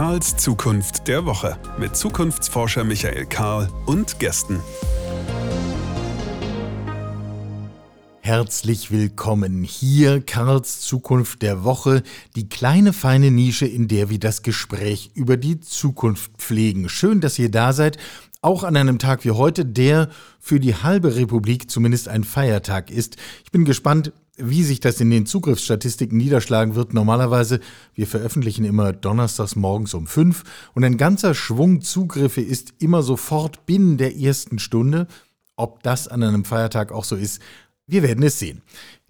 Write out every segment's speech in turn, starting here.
Karls Zukunft der Woche mit Zukunftsforscher Michael Karl und Gästen. Herzlich willkommen hier, Karls Zukunft der Woche, die kleine feine Nische, in der wir das Gespräch über die Zukunft pflegen. Schön, dass ihr da seid, auch an einem Tag wie heute, der für die halbe Republik zumindest ein Feiertag ist. Ich bin gespannt, wie sich das in den Zugriffsstatistiken niederschlagen wird, normalerweise, wir veröffentlichen immer donnerstags morgens um fünf und ein ganzer Schwung Zugriffe ist immer sofort binnen der ersten Stunde. Ob das an einem Feiertag auch so ist, wir werden es sehen.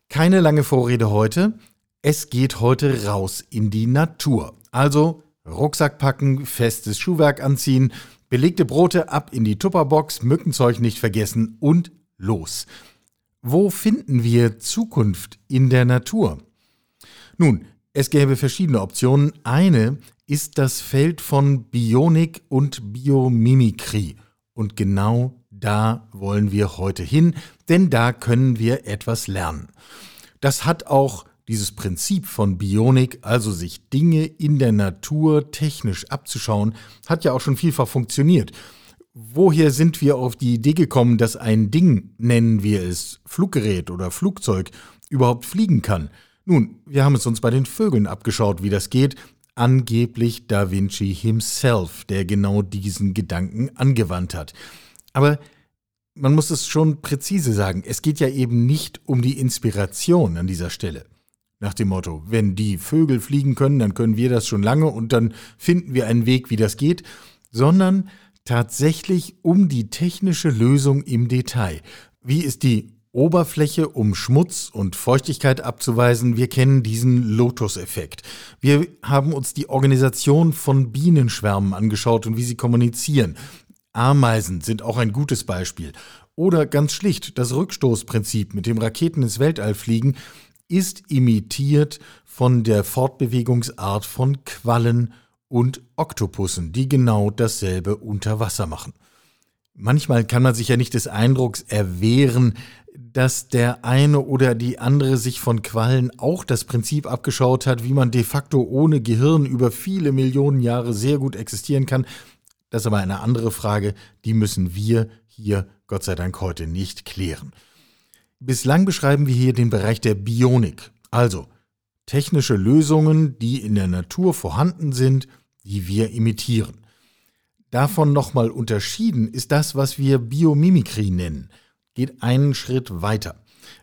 Keine lange Vorrede heute. Es geht heute raus in die Natur. Also Rucksack packen, festes Schuhwerk anziehen, belegte Brote ab in die Tupperbox, Mückenzeug nicht vergessen und los. Wo finden wir Zukunft in der Natur? Nun, es gäbe verschiedene Optionen. Eine ist das Feld von Bionik und Biomimikrie. Und genau da wollen wir heute hin, denn da können wir etwas lernen. Das hat auch dieses Prinzip von Bionik, also sich Dinge in der Natur technisch abzuschauen, hat ja auch schon vielfach funktioniert woher sind wir auf die Idee gekommen, dass ein Ding, nennen wir es Fluggerät oder Flugzeug, überhaupt fliegen kann? Nun, wir haben es uns bei den Vögeln abgeschaut, wie das geht. Angeblich Da Vinci himself, der genau diesen Gedanken angewandt hat. Aber man muss es schon präzise sagen, es geht ja eben nicht um die Inspiration an dieser Stelle. Nach dem Motto, wenn die Vögel fliegen können, dann können wir das schon lange und dann finden wir einen Weg, wie das geht, sondern tatsächlich um die technische Lösung im Detail. Wie ist die Oberfläche, um Schmutz und Feuchtigkeit abzuweisen. Wir kennen diesen Lotus-Effekt. Wir haben uns die Organisation von Bienenschwärmen angeschaut und wie sie kommunizieren. Ameisen sind auch ein gutes Beispiel. Oder ganz schlicht, das Rückstoßprinzip, mit dem Raketen ins Weltall fliegen, ist imitiert von der Fortbewegungsart von Quallen und Oktopussen, die genau dasselbe unter Wasser machen. Manchmal kann man sich ja nicht des Eindrucks erwehren, dass der eine oder die andere sich von Quallen auch das Prinzip abgeschaut hat, wie man de facto ohne Gehirn über viele Millionen Jahre sehr gut existieren kann. Das ist aber eine andere Frage, die müssen wir hier Gott sei Dank heute nicht klären. Bislang beschreiben wir hier den Bereich der Bionik, also technische Lösungen, die in der Natur vorhanden sind die wir imitieren. Davon nochmal unterschieden ist das, was wir Biomimikrie nennen. Geht einen Schritt weiter.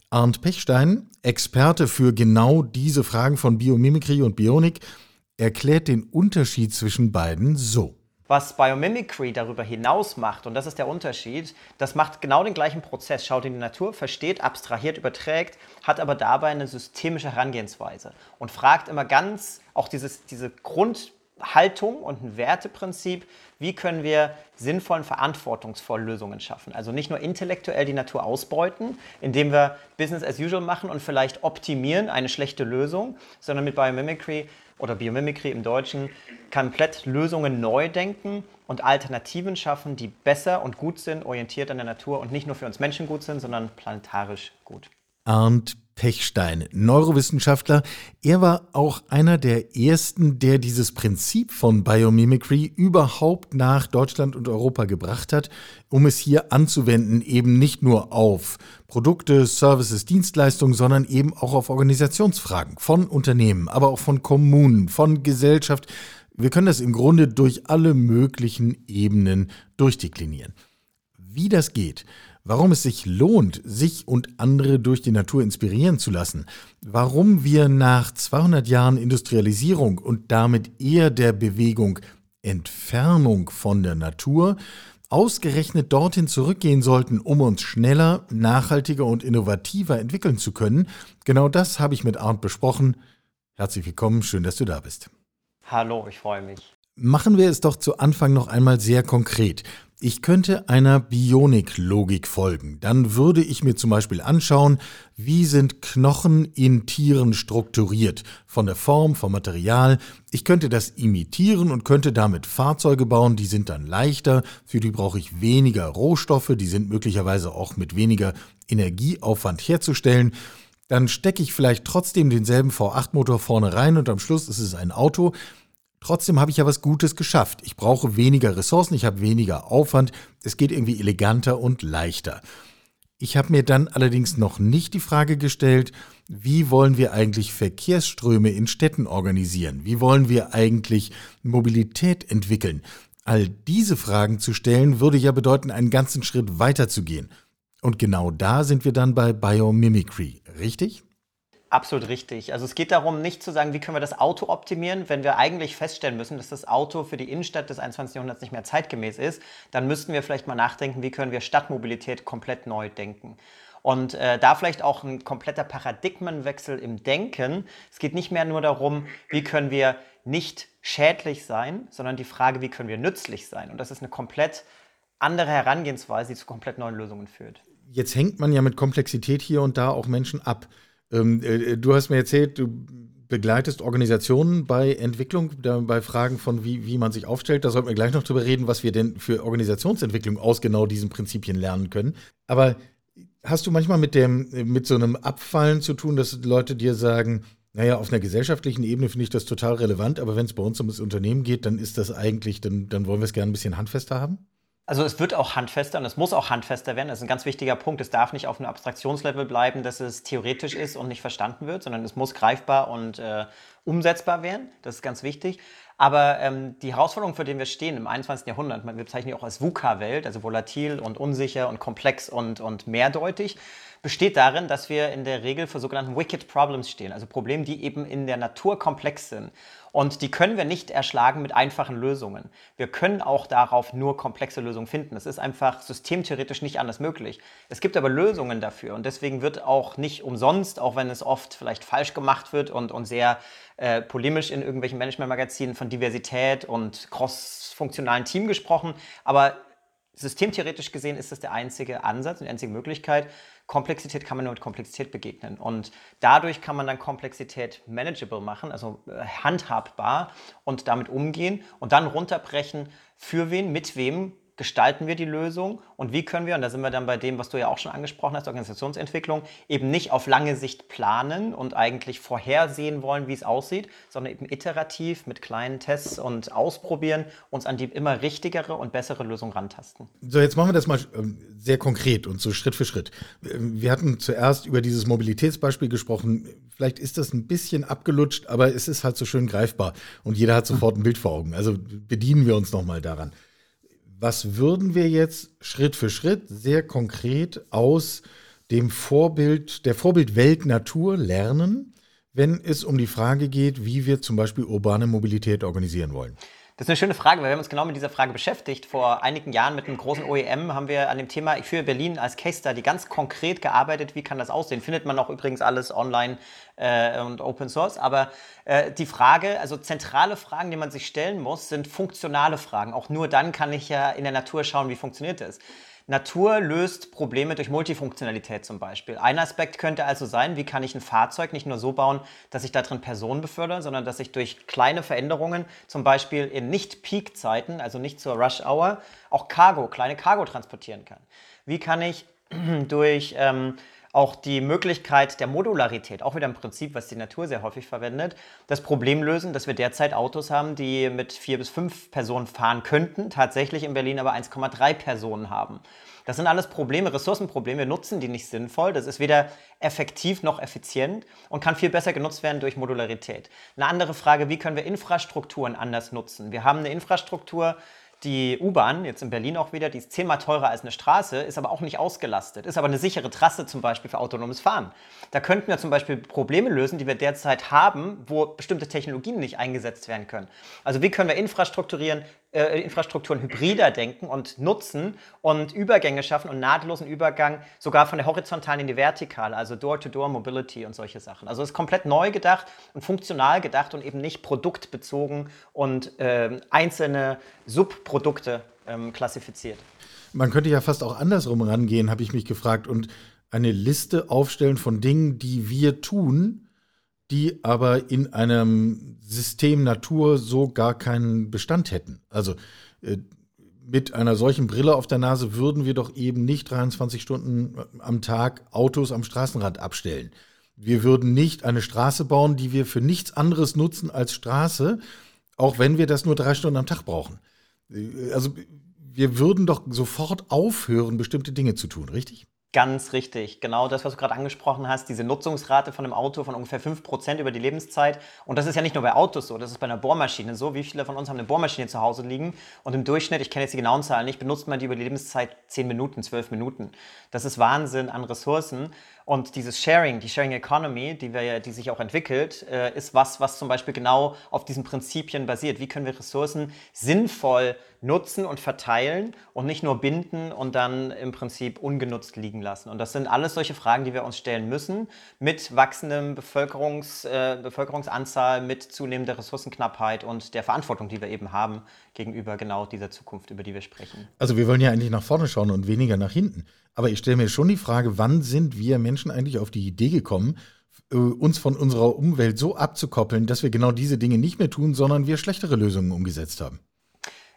Arndt Pechstein, Experte für genau diese Fragen von Biomimikrie und Bionik, erklärt den Unterschied zwischen beiden so. Was Biomimicry darüber hinaus macht, und das ist der Unterschied, das macht genau den gleichen Prozess, schaut in die Natur, versteht, abstrahiert, überträgt, hat aber dabei eine systemische Herangehensweise und fragt immer ganz auch dieses, diese Grund, Haltung und ein Werteprinzip, wie können wir sinnvoll und verantwortungsvoll Lösungen schaffen. Also nicht nur intellektuell die Natur ausbeuten, indem wir Business as usual machen und vielleicht optimieren eine schlechte Lösung, sondern mit Biomimicry oder Biomimicry im Deutschen komplett Lösungen neu denken und Alternativen schaffen, die besser und gut sind, orientiert an der Natur und nicht nur für uns Menschen gut sind, sondern planetarisch gut. Arndt Pechstein, Neurowissenschaftler. Er war auch einer der ersten, der dieses Prinzip von Biomimicry überhaupt nach Deutschland und Europa gebracht hat, um es hier anzuwenden, eben nicht nur auf Produkte, Services, Dienstleistungen, sondern eben auch auf Organisationsfragen von Unternehmen, aber auch von Kommunen, von Gesellschaft. Wir können das im Grunde durch alle möglichen Ebenen durchdeklinieren. Wie das geht, warum es sich lohnt, sich und andere durch die Natur inspirieren zu lassen, warum wir nach 200 Jahren Industrialisierung und damit eher der Bewegung Entfernung von der Natur ausgerechnet dorthin zurückgehen sollten, um uns schneller, nachhaltiger und innovativer entwickeln zu können. Genau das habe ich mit Arndt besprochen. Herzlich willkommen, schön, dass du da bist. Hallo, ich freue mich. Machen wir es doch zu Anfang noch einmal sehr konkret. Ich könnte einer Bionik-Logik folgen. Dann würde ich mir zum Beispiel anschauen, wie sind Knochen in Tieren strukturiert, von der Form, vom Material. Ich könnte das imitieren und könnte damit Fahrzeuge bauen, die sind dann leichter, für die brauche ich weniger Rohstoffe, die sind möglicherweise auch mit weniger Energieaufwand herzustellen. Dann stecke ich vielleicht trotzdem denselben V8-Motor vorne rein und am Schluss ist es ein Auto. Trotzdem habe ich ja was Gutes geschafft. Ich brauche weniger Ressourcen, ich habe weniger Aufwand, es geht irgendwie eleganter und leichter. Ich habe mir dann allerdings noch nicht die Frage gestellt, wie wollen wir eigentlich Verkehrsströme in Städten organisieren? Wie wollen wir eigentlich Mobilität entwickeln? All diese Fragen zu stellen, würde ja bedeuten, einen ganzen Schritt weiter zu gehen. Und genau da sind wir dann bei Biomimicry, richtig? Absolut richtig. Also es geht darum, nicht zu sagen, wie können wir das Auto optimieren, wenn wir eigentlich feststellen müssen, dass das Auto für die Innenstadt des 21. Jahrhunderts nicht mehr zeitgemäß ist, dann müssten wir vielleicht mal nachdenken, wie können wir Stadtmobilität komplett neu denken. Und äh, da vielleicht auch ein kompletter Paradigmenwechsel im Denken. Es geht nicht mehr nur darum, wie können wir nicht schädlich sein, sondern die Frage, wie können wir nützlich sein. Und das ist eine komplett andere Herangehensweise, die zu komplett neuen Lösungen führt. Jetzt hängt man ja mit Komplexität hier und da auch Menschen ab. Ähm, äh, du hast mir erzählt, du begleitest Organisationen bei Entwicklung, bei Fragen von, wie, wie man sich aufstellt. Da sollten wir gleich noch drüber reden, was wir denn für Organisationsentwicklung aus genau diesen Prinzipien lernen können. Aber hast du manchmal mit, dem, mit so einem Abfallen zu tun, dass Leute dir sagen, naja, auf einer gesellschaftlichen Ebene finde ich das total relevant, aber wenn es bei uns um das Unternehmen geht, dann ist das eigentlich, dann, dann wollen wir es gerne ein bisschen handfester haben? Also es wird auch handfester und es muss auch handfester werden. Das ist ein ganz wichtiger Punkt. Es darf nicht auf einem Abstraktionslevel bleiben, dass es theoretisch ist und nicht verstanden wird, sondern es muss greifbar und äh, umsetzbar werden. Das ist ganz wichtig. Aber ähm, die Herausforderung, vor der wir stehen im 21. Jahrhundert, wir bezeichnen die auch als VUCA-Welt, also volatil und unsicher und komplex und, und mehrdeutig, besteht darin, dass wir in der Regel für sogenannten Wicked Problems stehen, also Probleme, die eben in der Natur komplex sind. Und die können wir nicht erschlagen mit einfachen Lösungen. Wir können auch darauf nur komplexe Lösungen finden. Es ist einfach systemtheoretisch nicht anders möglich. Es gibt aber Lösungen dafür und deswegen wird auch nicht umsonst, auch wenn es oft vielleicht falsch gemacht wird und, und sehr äh, polemisch in irgendwelchen Management-Magazinen von Diversität und cross-funktionalen Team gesprochen, aber systemtheoretisch gesehen ist das der einzige Ansatz und die einzige Möglichkeit, Komplexität kann man nur mit Komplexität begegnen. Und dadurch kann man dann Komplexität manageable machen, also äh, handhabbar und damit umgehen und dann runterbrechen, für wen, mit wem gestalten wir die Lösung und wie können wir, und da sind wir dann bei dem, was du ja auch schon angesprochen hast, Organisationsentwicklung, eben nicht auf lange Sicht planen und eigentlich vorhersehen wollen, wie es aussieht, sondern eben iterativ mit kleinen Tests und ausprobieren, uns an die immer richtigere und bessere Lösung rantasten. So, jetzt machen wir das mal ähm, sehr konkret und so Schritt für Schritt. Ähm, wir hatten zuerst über dieses Mobilitätsbeispiel gesprochen. Vielleicht ist das ein bisschen abgelutscht, aber es ist halt so schön greifbar und jeder hat sofort ein Bild vor Augen. Also bedienen wir uns nochmal daran was würden wir jetzt Schritt für Schritt sehr konkret aus dem Vorbild, der Vorbildwelt Natur lernen, wenn es um die Frage geht, wie wir zum Beispiel urbane Mobilität organisieren wollen? Das ist eine schöne Frage, weil wir haben uns genau mit dieser Frage beschäftigt. Vor einigen Jahren mit einem großen OEM haben wir an dem Thema Ich führe Berlin als Case Study ganz konkret gearbeitet. Wie kann das aussehen? Findet man auch übrigens alles online äh, und Open Source. Aber äh, die Frage, also zentrale Fragen, die man sich stellen muss, sind funktionale Fragen. Auch nur dann kann ich ja in der Natur schauen, wie funktioniert das. Natur löst Probleme durch Multifunktionalität zum Beispiel. Ein Aspekt könnte also sein, wie kann ich ein Fahrzeug nicht nur so bauen, dass ich da drin Personen befördere, sondern dass ich durch kleine Veränderungen, zum Beispiel in Nicht-Peak-Zeiten, also nicht zur Rush-Hour, auch Cargo, kleine Cargo transportieren kann. Wie kann ich durch ähm, auch die Möglichkeit der Modularität, auch wieder ein Prinzip, was die Natur sehr häufig verwendet, das Problem lösen, dass wir derzeit Autos haben, die mit vier bis fünf Personen fahren könnten, tatsächlich in Berlin aber 1,3 Personen haben. Das sind alles Probleme, Ressourcenprobleme. Wir nutzen die nicht sinnvoll. Das ist weder effektiv noch effizient und kann viel besser genutzt werden durch Modularität. Eine andere Frage, wie können wir Infrastrukturen anders nutzen? Wir haben eine Infrastruktur, die U-Bahn, jetzt in Berlin auch wieder, die ist zehnmal teurer als eine Straße, ist aber auch nicht ausgelastet, ist aber eine sichere Trasse zum Beispiel für autonomes Fahren. Da könnten wir zum Beispiel Probleme lösen, die wir derzeit haben, wo bestimmte Technologien nicht eingesetzt werden können. Also wie können wir infrastrukturieren, äh, Infrastrukturen hybrider denken und nutzen und Übergänge schaffen und nahtlosen Übergang sogar von der horizontalen in die vertikale, also Door-to-Door-Mobility und solche Sachen. Also es ist komplett neu gedacht und funktional gedacht und eben nicht produktbezogen und äh, einzelne Subprodukte ähm, klassifiziert. Man könnte ja fast auch andersrum rangehen, habe ich mich gefragt, und eine Liste aufstellen von Dingen, die wir tun, die aber in einem System Natur so gar keinen Bestand hätten. Also äh, mit einer solchen Brille auf der Nase würden wir doch eben nicht 23 Stunden am Tag Autos am Straßenrand abstellen. Wir würden nicht eine Straße bauen, die wir für nichts anderes nutzen als Straße, Auch wenn wir das nur drei Stunden am Tag brauchen. Äh, also wir würden doch sofort aufhören, bestimmte Dinge zu tun, richtig? Ganz richtig. Genau das, was du gerade angesprochen hast, diese Nutzungsrate von einem Auto von ungefähr 5% über die Lebenszeit. Und das ist ja nicht nur bei Autos so, das ist bei einer Bohrmaschine so. Wie viele von uns haben eine Bohrmaschine zu Hause liegen? Und im Durchschnitt, ich kenne jetzt die genauen Zahlen nicht, benutzt man die über die Lebenszeit 10 Minuten, 12 Minuten. Das ist Wahnsinn an Ressourcen. Und dieses Sharing, die Sharing Economy, die, wir, die sich auch entwickelt, äh, ist was, was zum Beispiel genau auf diesen Prinzipien basiert. Wie können wir Ressourcen sinnvoll nutzen und verteilen und nicht nur binden und dann im Prinzip ungenutzt liegen lassen? Und das sind alles solche Fragen, die wir uns stellen müssen, mit wachsendem Bevölkerungs, äh, Bevölkerungsanzahl, mit zunehmender Ressourcenknappheit und der Verantwortung, die wir eben haben gegenüber genau dieser Zukunft, über die wir sprechen. Also wir wollen ja eigentlich nach vorne schauen und weniger nach hinten. Aber ich stelle mir schon die Frage, wann sind wir Menschen eigentlich auf die Idee gekommen, äh, uns von unserer Umwelt so abzukoppeln, dass wir genau diese Dinge nicht mehr tun, sondern wir schlechtere Lösungen umgesetzt haben?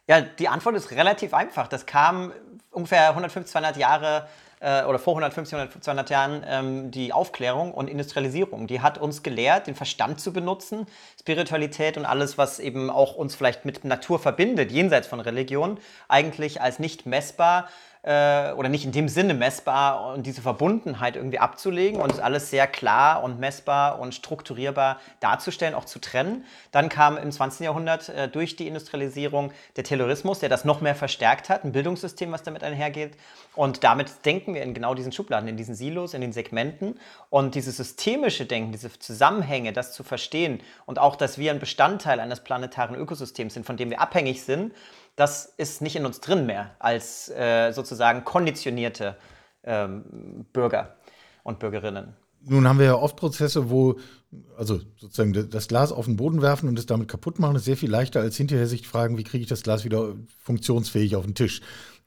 Ja, die Antwort ist relativ einfach. Das kam ungefähr 150, 200 Jahre äh, oder vor 150, 200 Jahren ähm, die Aufklärung und Industrialisierung. Die hat uns gelehrt, den Verstand zu benutzen, Spiritualität und alles, was eben auch uns vielleicht mit Natur verbindet, jenseits von Religion, eigentlich als nicht messbar äh, oder nicht in dem Sinne messbar und diese Verbundenheit irgendwie abzulegen und es alles sehr klar und messbar und strukturierbar darzustellen, auch zu trennen. Dann kam im 20. Jahrhundert äh, durch die Industrialisierung der Terrorismus, der das noch mehr verstärkt hat, ein Bildungssystem, was damit einhergeht. Und damit denken wir in genau diesen Schubladen, in diesen Silos, in den Segmenten. Und dieses systemische Denken, diese Zusammenhänge, das zu verstehen und auch, dass wir ein Bestandteil eines planetaren Ökosystems sind, von dem wir abhängig sind, das ist nicht in uns drin mehr als äh, sozusagen konditionierte ähm, Bürger und Bürgerinnen. Nun haben wir ja oft Prozesse, wo, also sozusagen das Glas auf den Boden werfen und es damit kaputt machen, ist sehr viel leichter, als hinterher sich fragen, wie kriege ich das Glas wieder funktionsfähig auf den Tisch.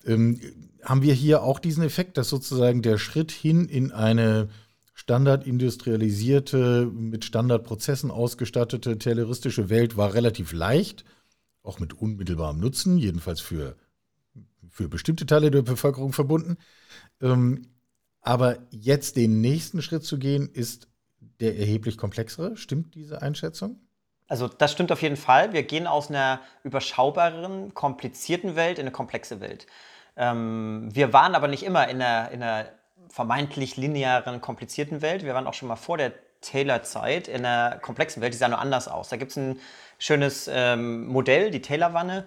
Ähm, haben wir hier auch diesen Effekt, dass sozusagen der Schritt hin in eine standardindustrialisierte, mit Standardprozessen ausgestattete, terroristische Welt war relativ leicht auch mit unmittelbarem Nutzen, jedenfalls für, für bestimmte Teile der Bevölkerung verbunden. Ähm, aber jetzt den nächsten Schritt zu gehen, ist der erheblich komplexere. Stimmt diese Einschätzung? Also das stimmt auf jeden Fall. Wir gehen aus einer überschaubaren, komplizierten Welt in eine komplexe Welt. Ähm, wir waren aber nicht immer in einer, in einer vermeintlich linearen, komplizierten Welt. Wir waren auch schon mal vor der Taylor-Zeit in einer komplexen Welt, die sah nur anders aus. Da gibt es ein schönes ähm, Modell, die Taylor-Wanne,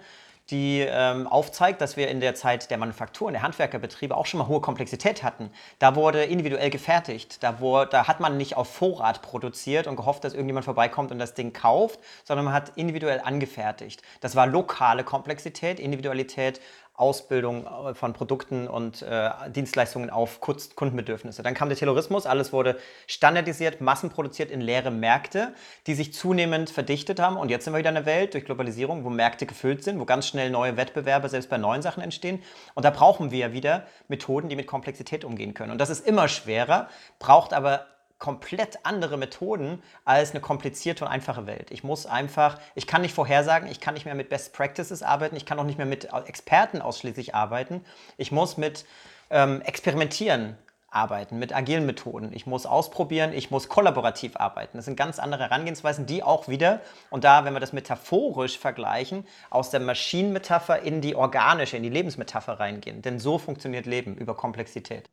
die ähm, aufzeigt, dass wir in der Zeit der Manufaktur der Handwerkerbetriebe auch schon mal hohe Komplexität hatten. Da wurde individuell gefertigt. Da, wurde, da hat man nicht auf Vorrat produziert und gehofft, dass irgendjemand vorbeikommt und das Ding kauft, sondern man hat individuell angefertigt. Das war lokale Komplexität, Individualität Ausbildung äh, von Produkten und äh, Dienstleistungen auf Kundenbedürfnisse. Dann kam der Terrorismus, alles wurde standardisiert, massenproduziert in leere Märkte, die sich zunehmend verdichtet haben. Und jetzt sind wir wieder in einer Welt durch Globalisierung, wo Märkte gefüllt sind, wo ganz schnell neue Wettbewerbe selbst bei neuen Sachen entstehen. Und da brauchen wir wieder Methoden, die mit Komplexität umgehen können. Und das ist immer schwerer, braucht aber komplett andere Methoden als eine komplizierte und einfache Welt. Ich muss einfach, ich kann nicht vorhersagen, ich kann nicht mehr mit Best Practices arbeiten, ich kann auch nicht mehr mit Experten ausschließlich arbeiten. Ich muss mit ähm, Experimentieren arbeiten, mit agilen Methoden. Ich muss ausprobieren, ich muss kollaborativ arbeiten. Das sind ganz andere Herangehensweisen, die auch wieder, und da, wenn wir das metaphorisch vergleichen, aus der Maschinenmetapher in die organische, in die Lebensmetapher reingehen. Denn so funktioniert Leben über Komplexität.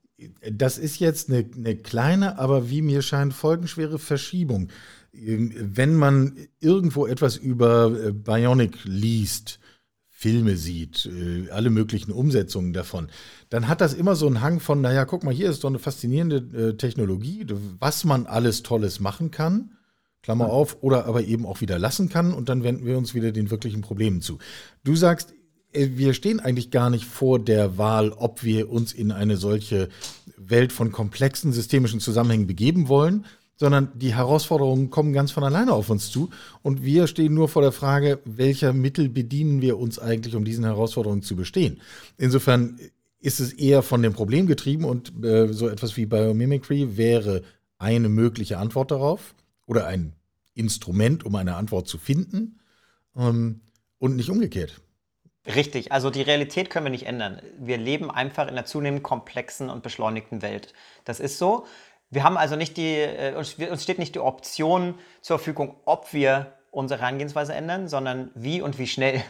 Das ist jetzt eine, eine kleine, aber wie mir scheint, folgenschwere Verschiebung. Wenn man irgendwo etwas über äh, Bionic liest, Filme sieht, äh, alle möglichen Umsetzungen davon, dann hat das immer so einen Hang von, naja, guck mal, hier ist doch eine faszinierende äh, Technologie, was man alles Tolles machen kann, Klammer auf, oder aber eben auch wieder lassen kann und dann wenden wir uns wieder den wirklichen Problemen zu. Du sagst, wir stehen eigentlich gar nicht vor der Wahl, ob wir uns in eine solche Welt von komplexen systemischen Zusammenhängen begeben wollen, sondern die Herausforderungen kommen ganz von alleine auf uns zu. Und wir stehen nur vor der Frage, welcher Mittel bedienen wir uns eigentlich, um diesen Herausforderungen zu bestehen. Insofern ist es eher von dem Problem getrieben und äh, so etwas wie Biomimicry wäre eine mögliche Antwort darauf oder ein Instrument, um eine Antwort zu finden ähm, und nicht umgekehrt. Richtig, also die Realität können wir nicht ändern. Wir leben einfach in einer zunehmend komplexen und beschleunigten Welt. Das ist so. Wir haben also nicht die, äh, uns, steht nicht die Option zur Verfügung, ob wir unsere Herangehensweise ändern, sondern wie und wie schnell.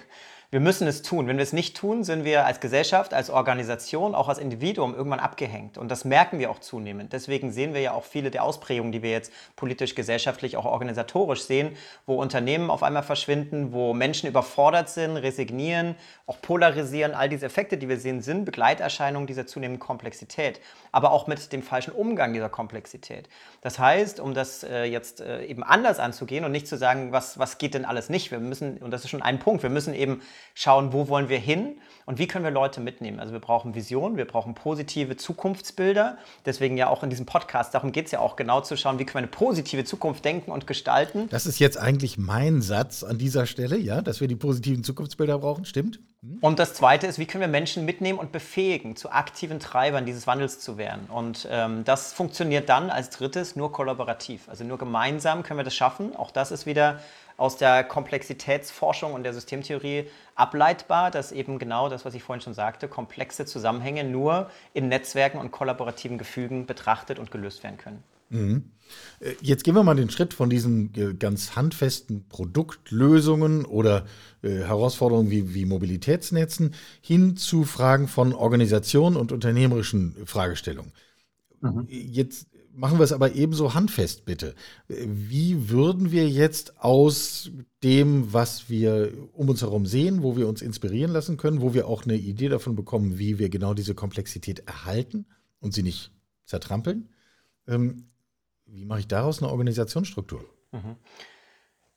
Wir müssen es tun. Wenn wir es nicht tun, sind wir als Gesellschaft, als Organisation, auch als Individuum irgendwann abgehängt. Und das merken wir auch zunehmend. Deswegen sehen wir ja auch viele der Ausprägungen, die wir jetzt politisch, gesellschaftlich, auch organisatorisch sehen, wo Unternehmen auf einmal verschwinden, wo Menschen überfordert sind, resignieren, auch polarisieren. All diese Effekte, die wir sehen, sind Begleiterscheinungen dieser zunehmenden Komplexität, aber auch mit dem falschen Umgang dieser Komplexität. Das heißt, um das äh, jetzt äh, eben anders anzugehen und nicht zu sagen, was, was geht denn alles nicht, wir müssen, und das ist schon ein Punkt, wir müssen eben schauen, wo wollen wir hin und wie können wir Leute mitnehmen. Also wir brauchen Visionen, wir brauchen positive Zukunftsbilder. Deswegen ja auch in diesem Podcast, darum geht es ja auch genau zu schauen, wie können wir eine positive Zukunft denken und gestalten. Das ist jetzt eigentlich mein Satz an dieser Stelle, ja, dass wir die positiven Zukunftsbilder brauchen, stimmt? Und das Zweite ist, wie können wir Menschen mitnehmen und befähigen, zu aktiven Treibern dieses Wandels zu werden. Und ähm, das funktioniert dann als drittes nur kollaborativ. Also nur gemeinsam können wir das schaffen. Auch das ist wieder aus der Komplexitätsforschung und der Systemtheorie ableitbar, dass eben genau das, was ich vorhin schon sagte, komplexe Zusammenhänge nur in Netzwerken und kollaborativen Gefügen betrachtet und gelöst werden können. Mhm. Äh, jetzt gehen wir mal den Schritt von diesen äh, ganz handfesten Produktlösungen oder äh, Herausforderungen wie, wie Mobilitätsnetzen hin zu Fragen von Organisation und unternehmerischen Fragestellungen. Mhm. Jetzt Machen wir es aber ebenso handfest, bitte. Wie würden wir jetzt aus dem, was wir um uns herum sehen, wo wir uns inspirieren lassen können, wo wir auch eine Idee davon bekommen, wie wir genau diese Komplexität erhalten und sie nicht zertrampeln, ähm, wie mache ich daraus eine Organisationsstruktur? Mhm.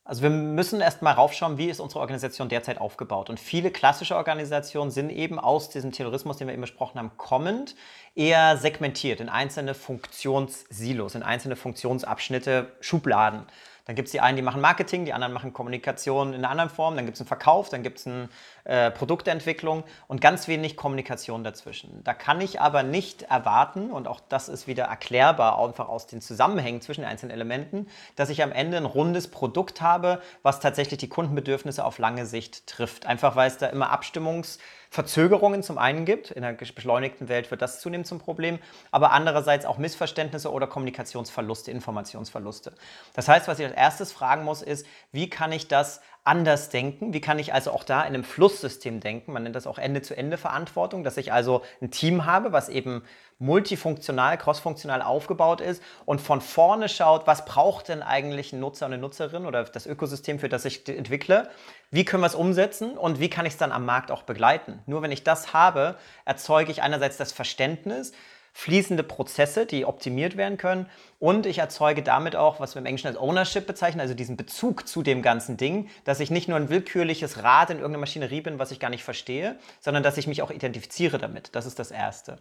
Also wir müssen erst mal raufschauen, wie ist unsere Organisation derzeit aufgebaut. Und viele klassische Organisationen sind eben aus diesem Terrorismus, den wir eben besprochen haben, kommend, eher segmentiert in einzelne Funktionssilos, in einzelne Funktionsabschnitte, Schubladen. Dann gibt es die einen, die machen Marketing, die anderen machen Kommunikation in einer anderen Form, dann gibt es einen Verkauf, dann gibt es eine äh, Produktentwicklung und ganz wenig Kommunikation dazwischen. Da kann ich aber nicht erwarten, und auch das ist wieder erklärbar, einfach aus den Zusammenhängen zwischen den einzelnen Elementen, dass ich am Ende ein rundes Produkt habe, was tatsächlich die Kundenbedürfnisse auf lange Sicht trifft. Einfach weil es da immer Abstimmungs- Verzögerungen zum einen gibt. In einer beschleunigten Welt wird das zunehmend zum Problem, aber andererseits auch Missverständnisse oder Kommunikationsverluste, Informationsverluste. Das heißt, was ich als erstes fragen muss, ist, wie kann ich das anders denken? Wie kann ich also auch da in einem Flusssystem denken? Man nennt das auch Ende-zu-Ende-Verantwortung, dass ich also ein Team habe, was eben multifunktional, crossfunktional aufgebaut ist und von vorne schaut, was braucht denn eigentlich ein Nutzer und eine Nutzerin oder das Ökosystem, für das ich entwickle? Wie können wir es umsetzen und wie kann ich es dann am Markt auch begleiten? Nur wenn ich das habe, erzeuge ich einerseits das Verständnis, fließende Prozesse, die optimiert werden können. Und ich erzeuge damit auch, was wir im Englischen als Ownership bezeichnen, also diesen Bezug zu dem ganzen Ding, dass ich nicht nur ein willkürliches Rad in irgendeiner Maschinerie bin, was ich gar nicht verstehe, sondern dass ich mich auch identifiziere damit. Das ist das Erste.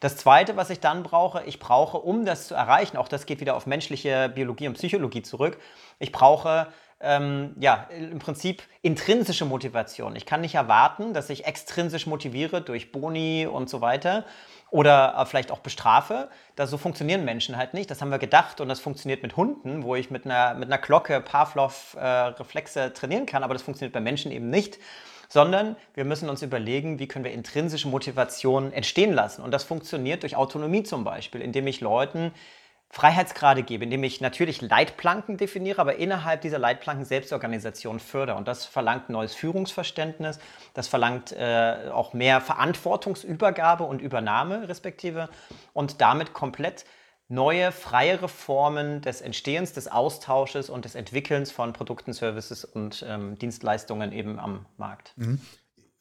Das Zweite, was ich dann brauche, ich brauche, um das zu erreichen, auch das geht wieder auf menschliche Biologie und Psychologie zurück, ich brauche ähm, ja, im Prinzip intrinsische Motivation. Ich kann nicht erwarten, dass ich extrinsisch motiviere durch Boni und so weiter, oder äh, vielleicht auch bestrafe. Da so funktionieren Menschen halt nicht. Das haben wir gedacht und das funktioniert mit Hunden, wo ich mit einer, mit einer Glocke Pavlov-Reflexe äh, trainieren kann, aber das funktioniert bei Menschen eben nicht. Sondern wir müssen uns überlegen, wie können wir intrinsische Motivation entstehen lassen. Und das funktioniert durch Autonomie zum Beispiel, indem ich Leuten Freiheitsgrade gebe, indem ich natürlich Leitplanken definiere, aber innerhalb dieser Leitplanken Selbstorganisation fördere. Und das verlangt neues Führungsverständnis, das verlangt äh, auch mehr Verantwortungsübergabe und Übernahme respektive und damit komplett neue, freiere Formen des Entstehens, des Austausches und des Entwickelns von Produkten, Services und ähm, Dienstleistungen eben am Markt. Mhm.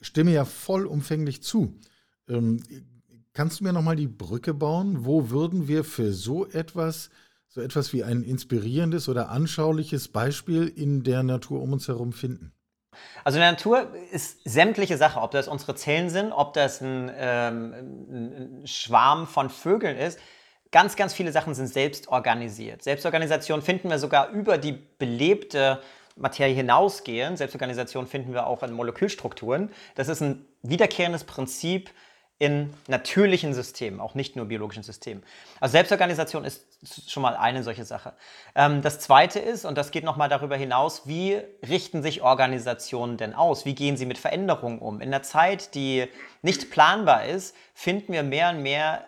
Stimme ja vollumfänglich zu. Ähm, Kannst du mir nochmal die Brücke bauen? Wo würden wir für so etwas, so etwas wie ein inspirierendes oder anschauliches Beispiel in der Natur um uns herum finden? Also in der Natur ist sämtliche Sache, ob das unsere Zellen sind, ob das ein, ähm, ein Schwarm von Vögeln ist, ganz, ganz viele Sachen sind selbst organisiert. Selbstorganisation finden wir sogar über die belebte Materie hinausgehen. Selbstorganisation finden wir auch in Molekülstrukturen. Das ist ein wiederkehrendes Prinzip in natürlichen Systemen, auch nicht nur biologischen Systemen. Also Selbstorganisation ist schon mal eine solche Sache. Ähm, das zweite ist, und das geht nochmal darüber hinaus, wie richten sich Organisationen denn aus? Wie gehen sie mit Veränderungen um? In einer Zeit, die nicht planbar ist, finden wir mehr und mehr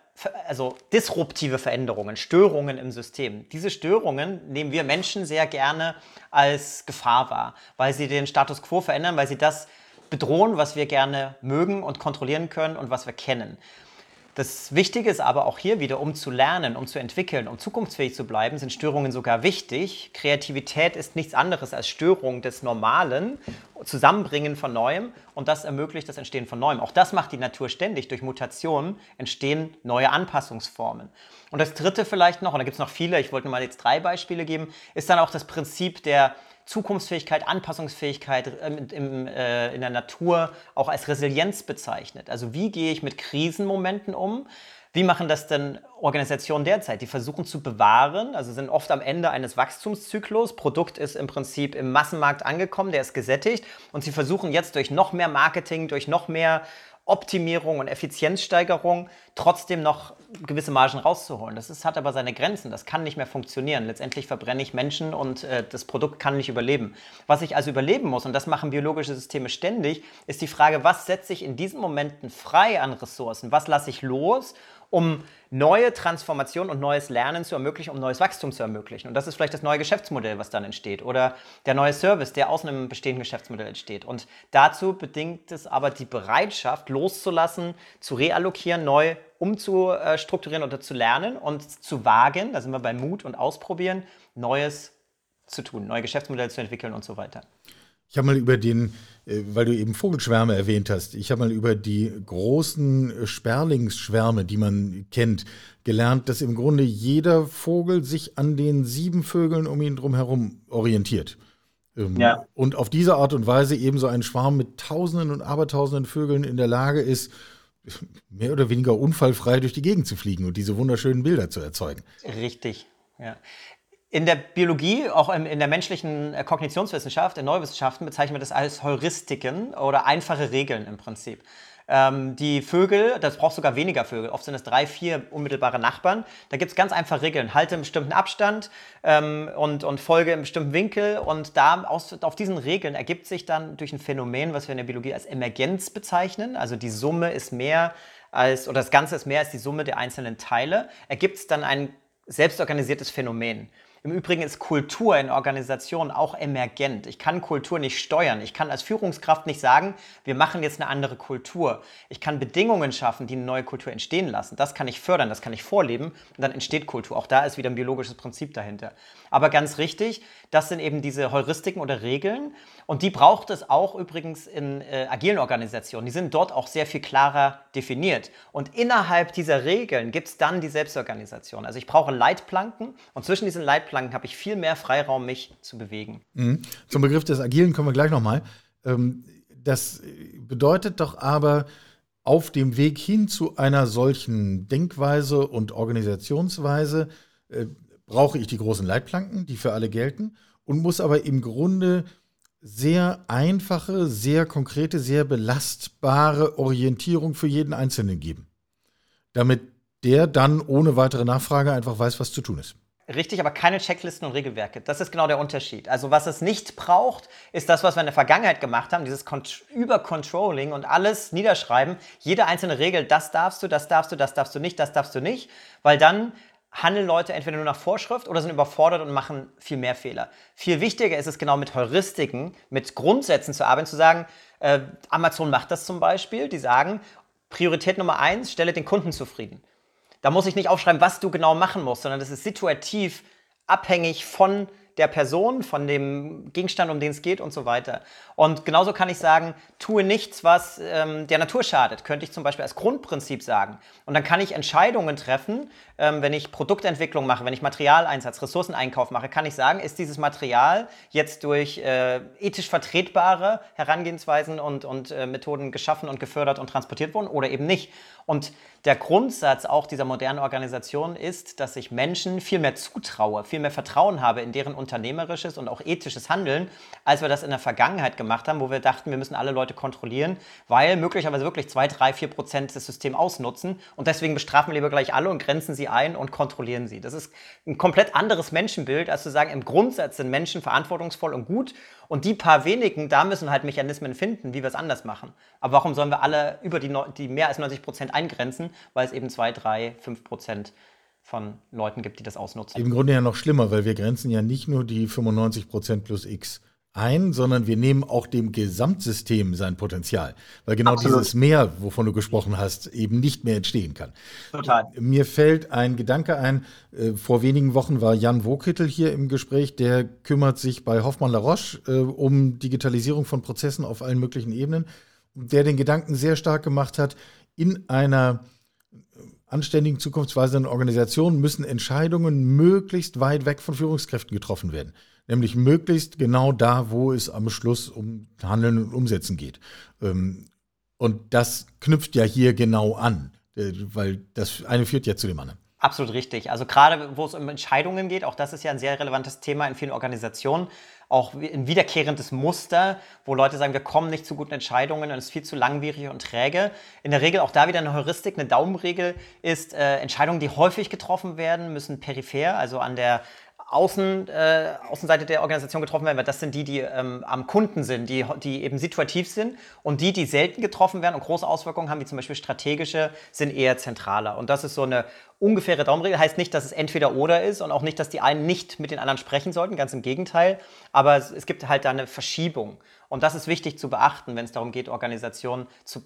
also disruptive Veränderungen, Störungen im System. Diese Störungen nehmen wir Menschen sehr gerne als Gefahr wahr, weil sie den Status quo verändern, weil sie das bedrohen, was wir gerne mögen und kontrollieren können und was wir kennen. Das Wichtige ist aber auch hier wieder, um zu lernen, um zu entwickeln, um zukunftsfähig zu bleiben, sind Störungen sogar wichtig. Kreativität ist nichts anderes als Störung des Normalen, Zusammenbringen von Neuem und das ermöglicht das Entstehen von Neuem. Auch das macht die Natur ständig. Durch Mutationen entstehen neue Anpassungsformen. Und das Dritte vielleicht noch, und da gibt es noch viele, ich wollte nur mal jetzt drei Beispiele geben, ist dann auch das Prinzip der Zukunftsfähigkeit, Anpassungsfähigkeit im, im, äh, in der Natur auch als Resilienz bezeichnet. Also wie gehe ich mit Krisenmomenten um? Wie machen das denn Organisationen derzeit? Die versuchen zu bewahren, also sind oft am Ende eines Wachstumszyklus. Produkt ist im Prinzip im Massenmarkt angekommen, der ist gesättigt und sie versuchen jetzt durch noch mehr Marketing, durch noch mehr Optimierung und Effizienzsteigerung trotzdem noch gewisse Margen rauszuholen. Das ist, hat aber seine Grenzen. Das kann nicht mehr funktionieren. Letztendlich verbrenne ich Menschen und äh, das Produkt kann nicht überleben. Was ich also überleben muss, und das machen biologische Systeme ständig, ist die Frage, was setze ich in diesen Momenten frei an Ressourcen? Was lasse ich los um neue Transformation und neues Lernen zu ermöglichen, um neues Wachstum zu ermöglichen. Und das ist vielleicht das neue Geschäftsmodell, was dann entsteht. Oder der neue Service, der aus einem bestehenden Geschäftsmodell entsteht. Und dazu bedingt es aber die Bereitschaft, loszulassen, zu reallokieren, neu umzustrukturieren oder zu lernen und zu wagen, da sind wir bei Mut und Ausprobieren, Neues zu tun, neue Geschäftsmodelle zu entwickeln und so weiter. Ich habe mal über den, äh, weil du eben Vogelschwärme erwähnt hast, ich habe mal über die großen Sperlingsschwärme, die man kennt, gelernt, dass im Grunde jeder Vogel sich an den sieben Vögeln um ihn drumherum orientiert. Ähm, ja. Und auf diese Art und Weise eben so ein Schwarm mit Tausenden und Abertausenden Vögeln in der Lage ist, mehr oder weniger unfallfrei durch die Gegend zu fliegen und diese wunderschönen Bilder zu erzeugen. Richtig. Ja. In der Biologie, auch in der menschlichen äh, Kognitionswissenschaft, in Neuwissenschaften bezeichnen wir das als Heuristiken oder einfache Regeln im Prinzip. Ähm, die Vögel, das braucht sogar weniger Vögel, oft sind es drei, vier unmittelbare Nachbarn. Da gibt es ganz einfache Regeln. Halte einen bestimmten Abstand ähm, und, und folge im bestimmten Winkel. Und da aus, auf diesen Regeln ergibt sich dann durch ein Phänomen, was wir in der Biologie als Emergenz bezeichnen. Also die Summe ist mehr als, oder das Ganze ist mehr als die Summe der einzelnen Teile, ergibt es dann ein selbstorganisiertes Phänomen. Im Übrigen ist Kultur in Organisationen auch emergent. Ich kann Kultur nicht steuern. Ich kann als Führungskraft nicht sagen, wir machen jetzt eine andere Kultur. Ich kann Bedingungen schaffen, die eine neue Kultur entstehen lassen. Das kann ich fördern, das kann ich vorleben und dann entsteht Kultur. Auch da ist wieder ein biologisches Prinzip dahinter. Aber ganz richtig, das sind eben diese Heuristiken oder Regeln und die braucht es auch übrigens in äh, agilen Organisationen. Die sind dort auch sehr viel klarer definiert. Und innerhalb dieser Regeln gibt es dann die Selbstorganisation. Also ich brauche Leitplanken und zwischen diesen Leitplanken Leitplanken habe ich viel mehr Freiraum, mich zu bewegen. Mhm. Zum Begriff des Agilen kommen wir gleich nochmal. Ähm, das bedeutet doch aber, auf dem Weg hin zu einer solchen Denkweise und Organisationsweise äh, brauche ich die großen Leitplanken, die für alle gelten, und muss aber im Grunde sehr einfache, sehr konkrete, sehr belastbare Orientierung für jeden Einzelnen geben, damit der dann ohne weitere Nachfrage einfach weiß, was zu tun ist. Richtig, aber keine Checklisten und Regelwerke. Das ist genau der Unterschied. Also was es nicht braucht, ist das, was wir in der Vergangenheit gemacht haben, dieses Übercontrolling und alles niederschreiben. Jede einzelne Regel, das darfst du, das darfst du, das darfst du nicht, das darfst du nicht, weil dann handeln Leute entweder nur nach Vorschrift oder sind überfordert und machen viel mehr Fehler. Viel wichtiger ist es genau mit Heuristiken, mit Grundsätzen zu arbeiten, zu sagen, äh, Amazon macht das zum Beispiel, die sagen, Priorität Nummer eins, stelle den Kunden zufrieden. Da muss ich nicht aufschreiben, was du genau machen musst, sondern das ist situativ abhängig von der Person, von dem Gegenstand, um den es geht und so weiter. Und genauso kann ich sagen, tue nichts, was ähm, der Natur schadet, könnte ich zum Beispiel als Grundprinzip sagen. Und dann kann ich Entscheidungen treffen, ähm, wenn ich Produktentwicklung mache, wenn ich Materialeinsatz, Ressourceneinkauf mache, kann ich sagen, ist dieses Material jetzt durch äh, ethisch vertretbare Herangehensweisen und, und äh, Methoden geschaffen und gefördert und transportiert worden oder eben nicht. Und der Grundsatz auch dieser modernen Organisation ist, dass ich Menschen viel mehr zutraue, viel mehr Vertrauen habe in deren unternehmerisches und auch ethisches Handeln, als wir das in der Vergangenheit gemacht haben, wo wir dachten, wir müssen alle Leute kontrollieren, weil möglicherweise wirklich zwei, drei, vier Prozent das System ausnutzen und deswegen bestrafen wir lieber gleich alle und grenzen sie ein und kontrollieren sie. Das ist ein komplett anderes Menschenbild, als zu sagen, im Grundsatz sind Menschen verantwortungsvoll und gut Und die paar wenigen, da müssen halt Mechanismen finden, wie wir es anders machen. Aber warum sollen wir alle über die, die mehr als 90 Prozent eingrenzen, weil es eben 2, 3, 5 Prozent von Leuten gibt, die das ausnutzen. Im Grunde ja noch schlimmer, weil wir grenzen ja nicht nur die 95 Prozent plus X ein, sondern wir nehmen auch dem Gesamtsystem sein Potenzial, weil genau Absolut. dieses Mehr, wovon du gesprochen hast, eben nicht mehr entstehen kann. Total. Mir fällt ein Gedanke ein, äh, vor wenigen Wochen war Jan Wokittel hier im Gespräch, der kümmert sich bei Hoffmann La Roche äh, um Digitalisierung von Prozessen auf allen möglichen Ebenen, der den Gedanken sehr stark gemacht hat, in einer anständigen, zukunftsweisenden Organisation müssen Entscheidungen möglichst weit weg von Führungskräften getroffen werden. Nämlich möglichst genau da, wo es am Schluss um Handeln und Umsetzen geht. Ähm, und das knüpft ja hier genau an, äh, weil das eine führt ja zu dem anderen. Absolut richtig. Also gerade wo es um Entscheidungen geht, auch das ist ja ein sehr relevantes Thema in vielen Organisationen, auch ein wiederkehrendes Muster, wo Leute sagen, wir kommen nicht zu guten Entscheidungen und es ist viel zu langwierig und träge. In der Regel auch da wieder eine Heuristik, eine Daumenregel ist, äh, Entscheidungen, die häufig getroffen werden, müssen peripher, also an der Außen, äh, Außenseite der Organisation getroffen werden, weil das sind die, die ähm, am Kunden sind, die, die eben situativ sind und die, die selten getroffen werden und große Auswirkungen haben, wie zum Beispiel strategische, sind eher zentraler. Und das ist so eine ungefähre Daumenregel. Heißt nicht, dass es entweder oder ist und auch nicht, dass die einen nicht mit den anderen sprechen sollten, ganz im Gegenteil. Aber es, es gibt halt da eine Verschiebung. Und das ist wichtig zu beachten, wenn es darum geht, Organisationen zu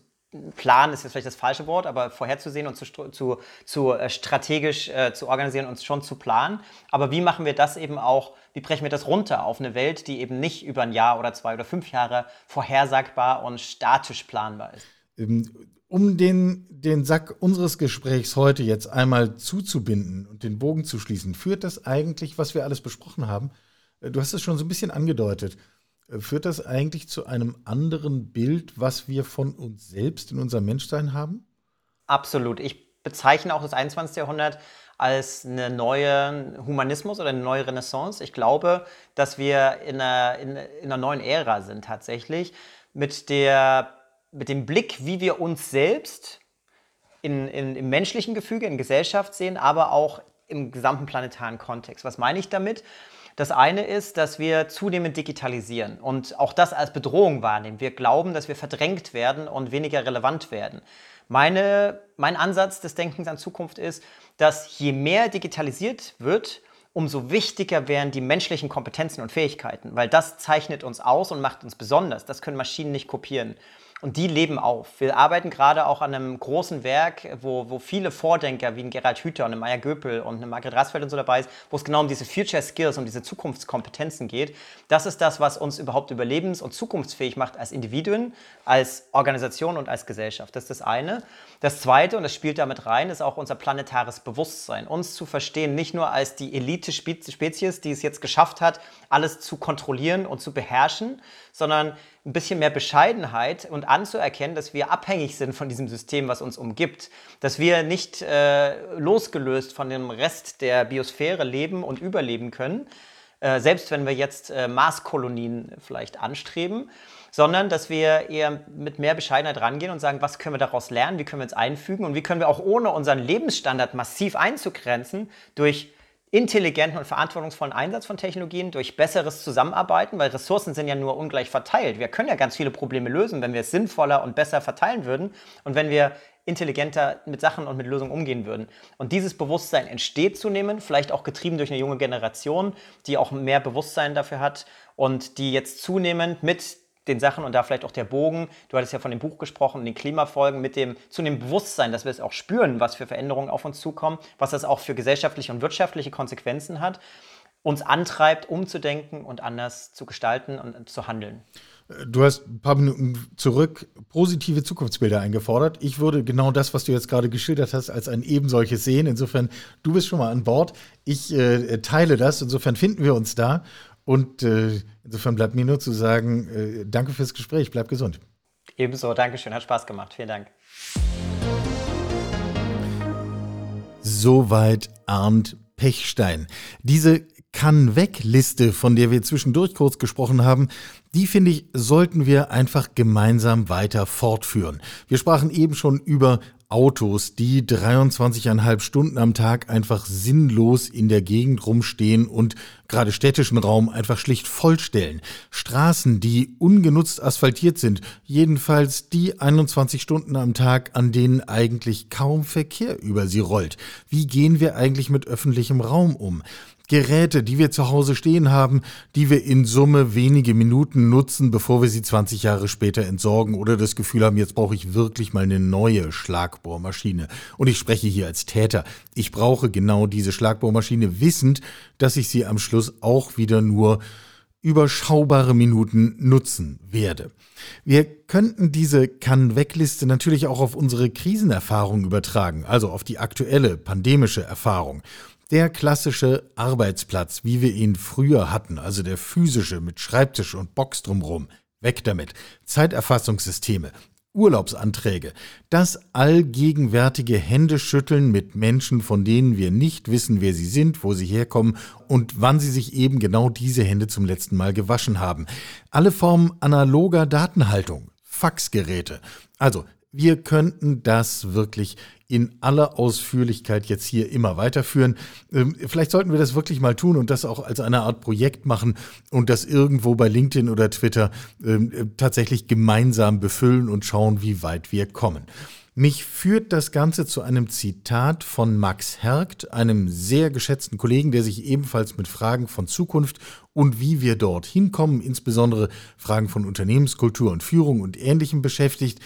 Plan ist jetzt vielleicht das falsche Wort, aber vorherzusehen und zu, zu, zu äh, strategisch äh, zu organisieren und schon zu planen. Aber wie machen wir das eben auch, wie brechen wir das runter auf eine Welt, die eben nicht über ein Jahr oder zwei oder fünf Jahre vorhersagbar und statisch planbar ist? Ähm, um den, den Sack unseres Gesprächs heute jetzt einmal zuzubinden und den Bogen zu schließen, führt das eigentlich, was wir alles besprochen haben, äh, du hast es schon so ein bisschen angedeutet, Führt das eigentlich zu einem anderen Bild, was wir von uns selbst in unserem Menschsein haben? Absolut. Ich bezeichne auch das 21. Jahrhundert als eine neue Humanismus oder eine neue Renaissance. Ich glaube, dass wir in einer, in, in einer neuen Ära sind tatsächlich mit, der, mit dem Blick, wie wir uns selbst in, in, im menschlichen Gefüge, in Gesellschaft sehen, aber auch im gesamten planetaren Kontext. Was meine ich damit? Das eine ist, dass wir zunehmend digitalisieren und auch das als Bedrohung wahrnehmen. Wir glauben, dass wir verdrängt werden und weniger relevant werden. Meine, mein Ansatz des Denkens an Zukunft ist, dass je mehr digitalisiert wird, umso wichtiger werden die menschlichen Kompetenzen und Fähigkeiten, weil das zeichnet uns aus und macht uns besonders. Das können Maschinen nicht kopieren. Und die leben auf. Wir arbeiten gerade auch an einem großen Werk, wo, wo viele Vordenker wie ein Gerald Hüther und ein Meier Göpel und eine Margret Rasfeld und so dabei ist, wo es genau um diese Future Skills, um diese Zukunftskompetenzen geht. Das ist das, was uns überhaupt überlebens- und zukunftsfähig macht als Individuen, als Organisation und als Gesellschaft. Das ist das eine. Das zweite, und das spielt damit rein, ist auch unser planetares Bewusstsein. Uns zu verstehen, nicht nur als die Elite-Spezies, die es jetzt geschafft hat, alles zu kontrollieren und zu beherrschen, sondern ein bisschen mehr Bescheidenheit und anzuerkennen, dass wir abhängig sind von diesem System, was uns umgibt, dass wir nicht äh, losgelöst von dem Rest der Biosphäre leben und überleben können, äh, selbst wenn wir jetzt äh, Marskolonien vielleicht anstreben, sondern dass wir eher mit mehr Bescheidenheit rangehen und sagen, was können wir daraus lernen, wie können wir uns einfügen und wie können wir auch ohne unseren Lebensstandard massiv einzugrenzen durch intelligenten und verantwortungsvollen Einsatz von Technologien, durch besseres Zusammenarbeiten, weil Ressourcen sind ja nur ungleich verteilt. Wir können ja ganz viele Probleme lösen, wenn wir es sinnvoller und besser verteilen würden und wenn wir intelligenter mit Sachen und mit Lösungen umgehen würden. Und dieses Bewusstsein entsteht zunehmend, vielleicht auch getrieben durch eine junge Generation, die auch mehr Bewusstsein dafür hat und die jetzt zunehmend mit den Sachen und da vielleicht auch der Bogen. Du hattest ja von dem Buch gesprochen, den Klimafolgen, mit dem zu dem Bewusstsein, dass wir es auch spüren, was für Veränderungen auf uns zukommen, was das auch für gesellschaftliche und wirtschaftliche Konsequenzen hat, uns antreibt, umzudenken und anders zu gestalten und zu handeln. Du hast ein paar Minuten zurück positive Zukunftsbilder eingefordert. Ich würde genau das, was du jetzt gerade geschildert hast, als ein ebensolches sehen. Insofern, du bist schon mal an Bord. Ich äh, teile das. Insofern finden wir uns da. Und äh, insofern bleibt mir nur zu sagen, äh, danke fürs Gespräch, bleib gesund. Ebenso, Dankeschön, hat Spaß gemacht. Vielen Dank. Soweit Arndt Pechstein. Diese Kann-Weg-Liste, von der wir zwischendurch kurz gesprochen haben, die finde ich, sollten wir einfach gemeinsam weiter fortführen. Wir sprachen eben schon über Autos, die 23,5 Stunden am Tag einfach sinnlos in der Gegend rumstehen und gerade städtischen Raum einfach schlicht vollstellen. Straßen, die ungenutzt asphaltiert sind, jedenfalls die 21 Stunden am Tag, an denen eigentlich kaum Verkehr über sie rollt. Wie gehen wir eigentlich mit öffentlichem Raum um? Geräte, die wir zu Hause stehen haben, die wir in Summe wenige Minuten nutzen, bevor wir sie 20 Jahre später entsorgen oder das Gefühl haben, jetzt brauche ich wirklich mal eine neue Schlagbohrmaschine. Und ich spreche hier als Täter. Ich brauche genau diese Schlagbohrmaschine, wissend, dass ich sie am Schluss auch wieder nur überschaubare Minuten nutzen werde. Wir könnten diese Kann-Weg-Liste natürlich auch auf unsere Krisenerfahrung übertragen, also auf die aktuelle pandemische Erfahrung. Der klassische Arbeitsplatz, wie wir ihn früher hatten, also der physische mit Schreibtisch und Box drumherum, weg damit. Zeiterfassungssysteme, Urlaubsanträge, das allgegenwärtige Händeschütteln mit Menschen, von denen wir nicht wissen, wer sie sind, wo sie herkommen und wann sie sich eben genau diese Hände zum letzten Mal gewaschen haben. Alle Formen analoger Datenhaltung, Faxgeräte. Also, wir könnten das wirklich in aller Ausführlichkeit jetzt hier immer weiterführen. Ähm, vielleicht sollten wir das wirklich mal tun und das auch als eine Art Projekt machen und das irgendwo bei LinkedIn oder Twitter ähm, äh, tatsächlich gemeinsam befüllen und schauen, wie weit wir kommen. Mich führt das Ganze zu einem Zitat von Max Hergt, einem sehr geschätzten Kollegen, der sich ebenfalls mit Fragen von Zukunft und wie wir dorthin kommen, insbesondere Fragen von Unternehmenskultur und Führung und Ähnlichem beschäftigt.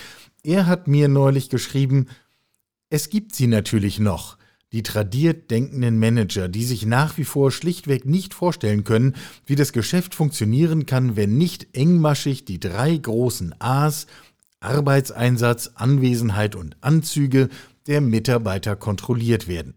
Er hat mir neulich geschrieben, es gibt sie natürlich noch, die tradiert denkenden Manager, die sich nach wie vor schlichtweg nicht vorstellen können, wie das Geschäft funktionieren kann, wenn nicht engmaschig die drei großen A's Arbeitseinsatz, Anwesenheit und Anzüge der Mitarbeiter kontrolliert werden.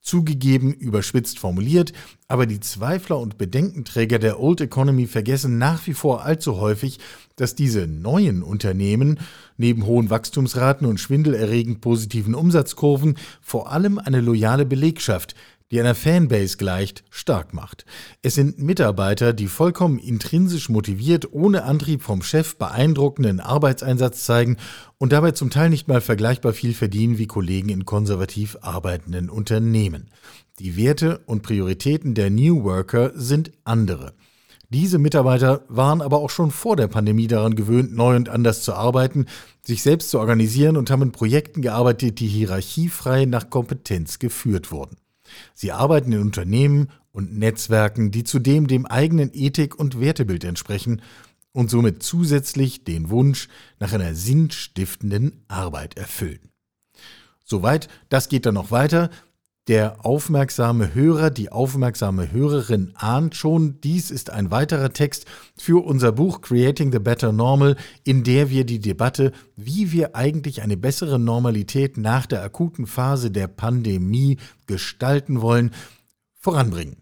Zugegeben überspitzt formuliert, aber die Zweifler und Bedenkenträger der Old Economy vergessen nach wie vor allzu häufig, dass diese neuen Unternehmen neben hohen Wachstumsraten und schwindelerregend positiven Umsatzkurven vor allem eine loyale Belegschaft, die einer Fanbase gleicht, stark macht. Es sind Mitarbeiter, die vollkommen intrinsisch motiviert, ohne Antrieb vom Chef beeindruckenden Arbeitseinsatz zeigen und dabei zum Teil nicht mal vergleichbar viel verdienen wie Kollegen in konservativ arbeitenden Unternehmen. Die Werte und Prioritäten der New Worker sind andere. Diese Mitarbeiter waren aber auch schon vor der Pandemie daran gewöhnt, neu und anders zu arbeiten, sich selbst zu organisieren und haben in Projekten gearbeitet, die hierarchiefrei nach Kompetenz geführt wurden. Sie arbeiten in Unternehmen und Netzwerken, die zudem dem eigenen Ethik- und Wertebild entsprechen und somit zusätzlich den Wunsch nach einer sinnstiftenden Arbeit erfüllen. Soweit, das geht dann noch weiter. Der aufmerksame Hörer, die aufmerksame Hörerin ahnt schon, dies ist ein weiterer Text für unser Buch Creating the Better Normal, in der wir die Debatte, wie wir eigentlich eine bessere Normalität nach der akuten Phase der Pandemie gestalten wollen, voranbringen.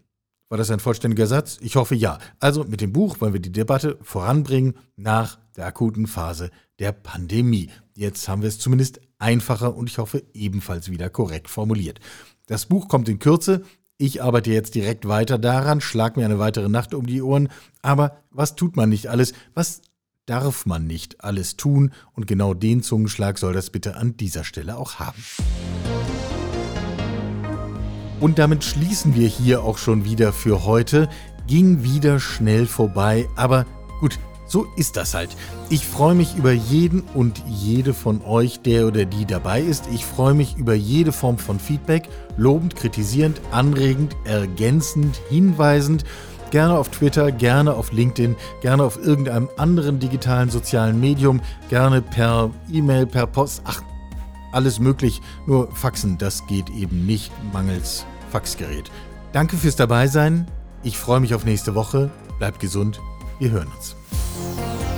War das ein vollständiger Satz? Ich hoffe ja. Also mit dem Buch wollen wir die Debatte voranbringen nach der akuten Phase der Pandemie. Jetzt haben wir es zumindest einfacher und ich hoffe ebenfalls wieder korrekt formuliert. Das Buch kommt in Kürze. Ich arbeite jetzt direkt weiter daran, schlag mir eine weitere Nacht um die Ohren. Aber was tut man nicht alles? Was darf man nicht alles tun? Und genau den Zungenschlag soll das bitte an dieser Stelle auch haben. Und damit schließen wir hier auch schon wieder für heute. Ging wieder schnell vorbei, aber gut, so ist das halt. Ich freue mich über jeden und jede von euch, der oder die dabei ist. Ich freue mich über jede Form von Feedback, lobend, kritisierend, anregend, ergänzend, hinweisend. Gerne auf Twitter, gerne auf LinkedIn, gerne auf irgendeinem anderen digitalen sozialen Medium, gerne per E-Mail, per Post, ach, alles möglich. Nur Faxen, das geht eben nicht mangels Faxgerät. Danke fürs Dabeisein. Ich freue mich auf nächste Woche. Bleibt gesund. Wir hören uns.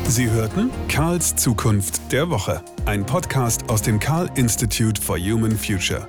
Sie hörten Karls Zukunft der Woche, ein Podcast aus dem Karl Institute for Human Future.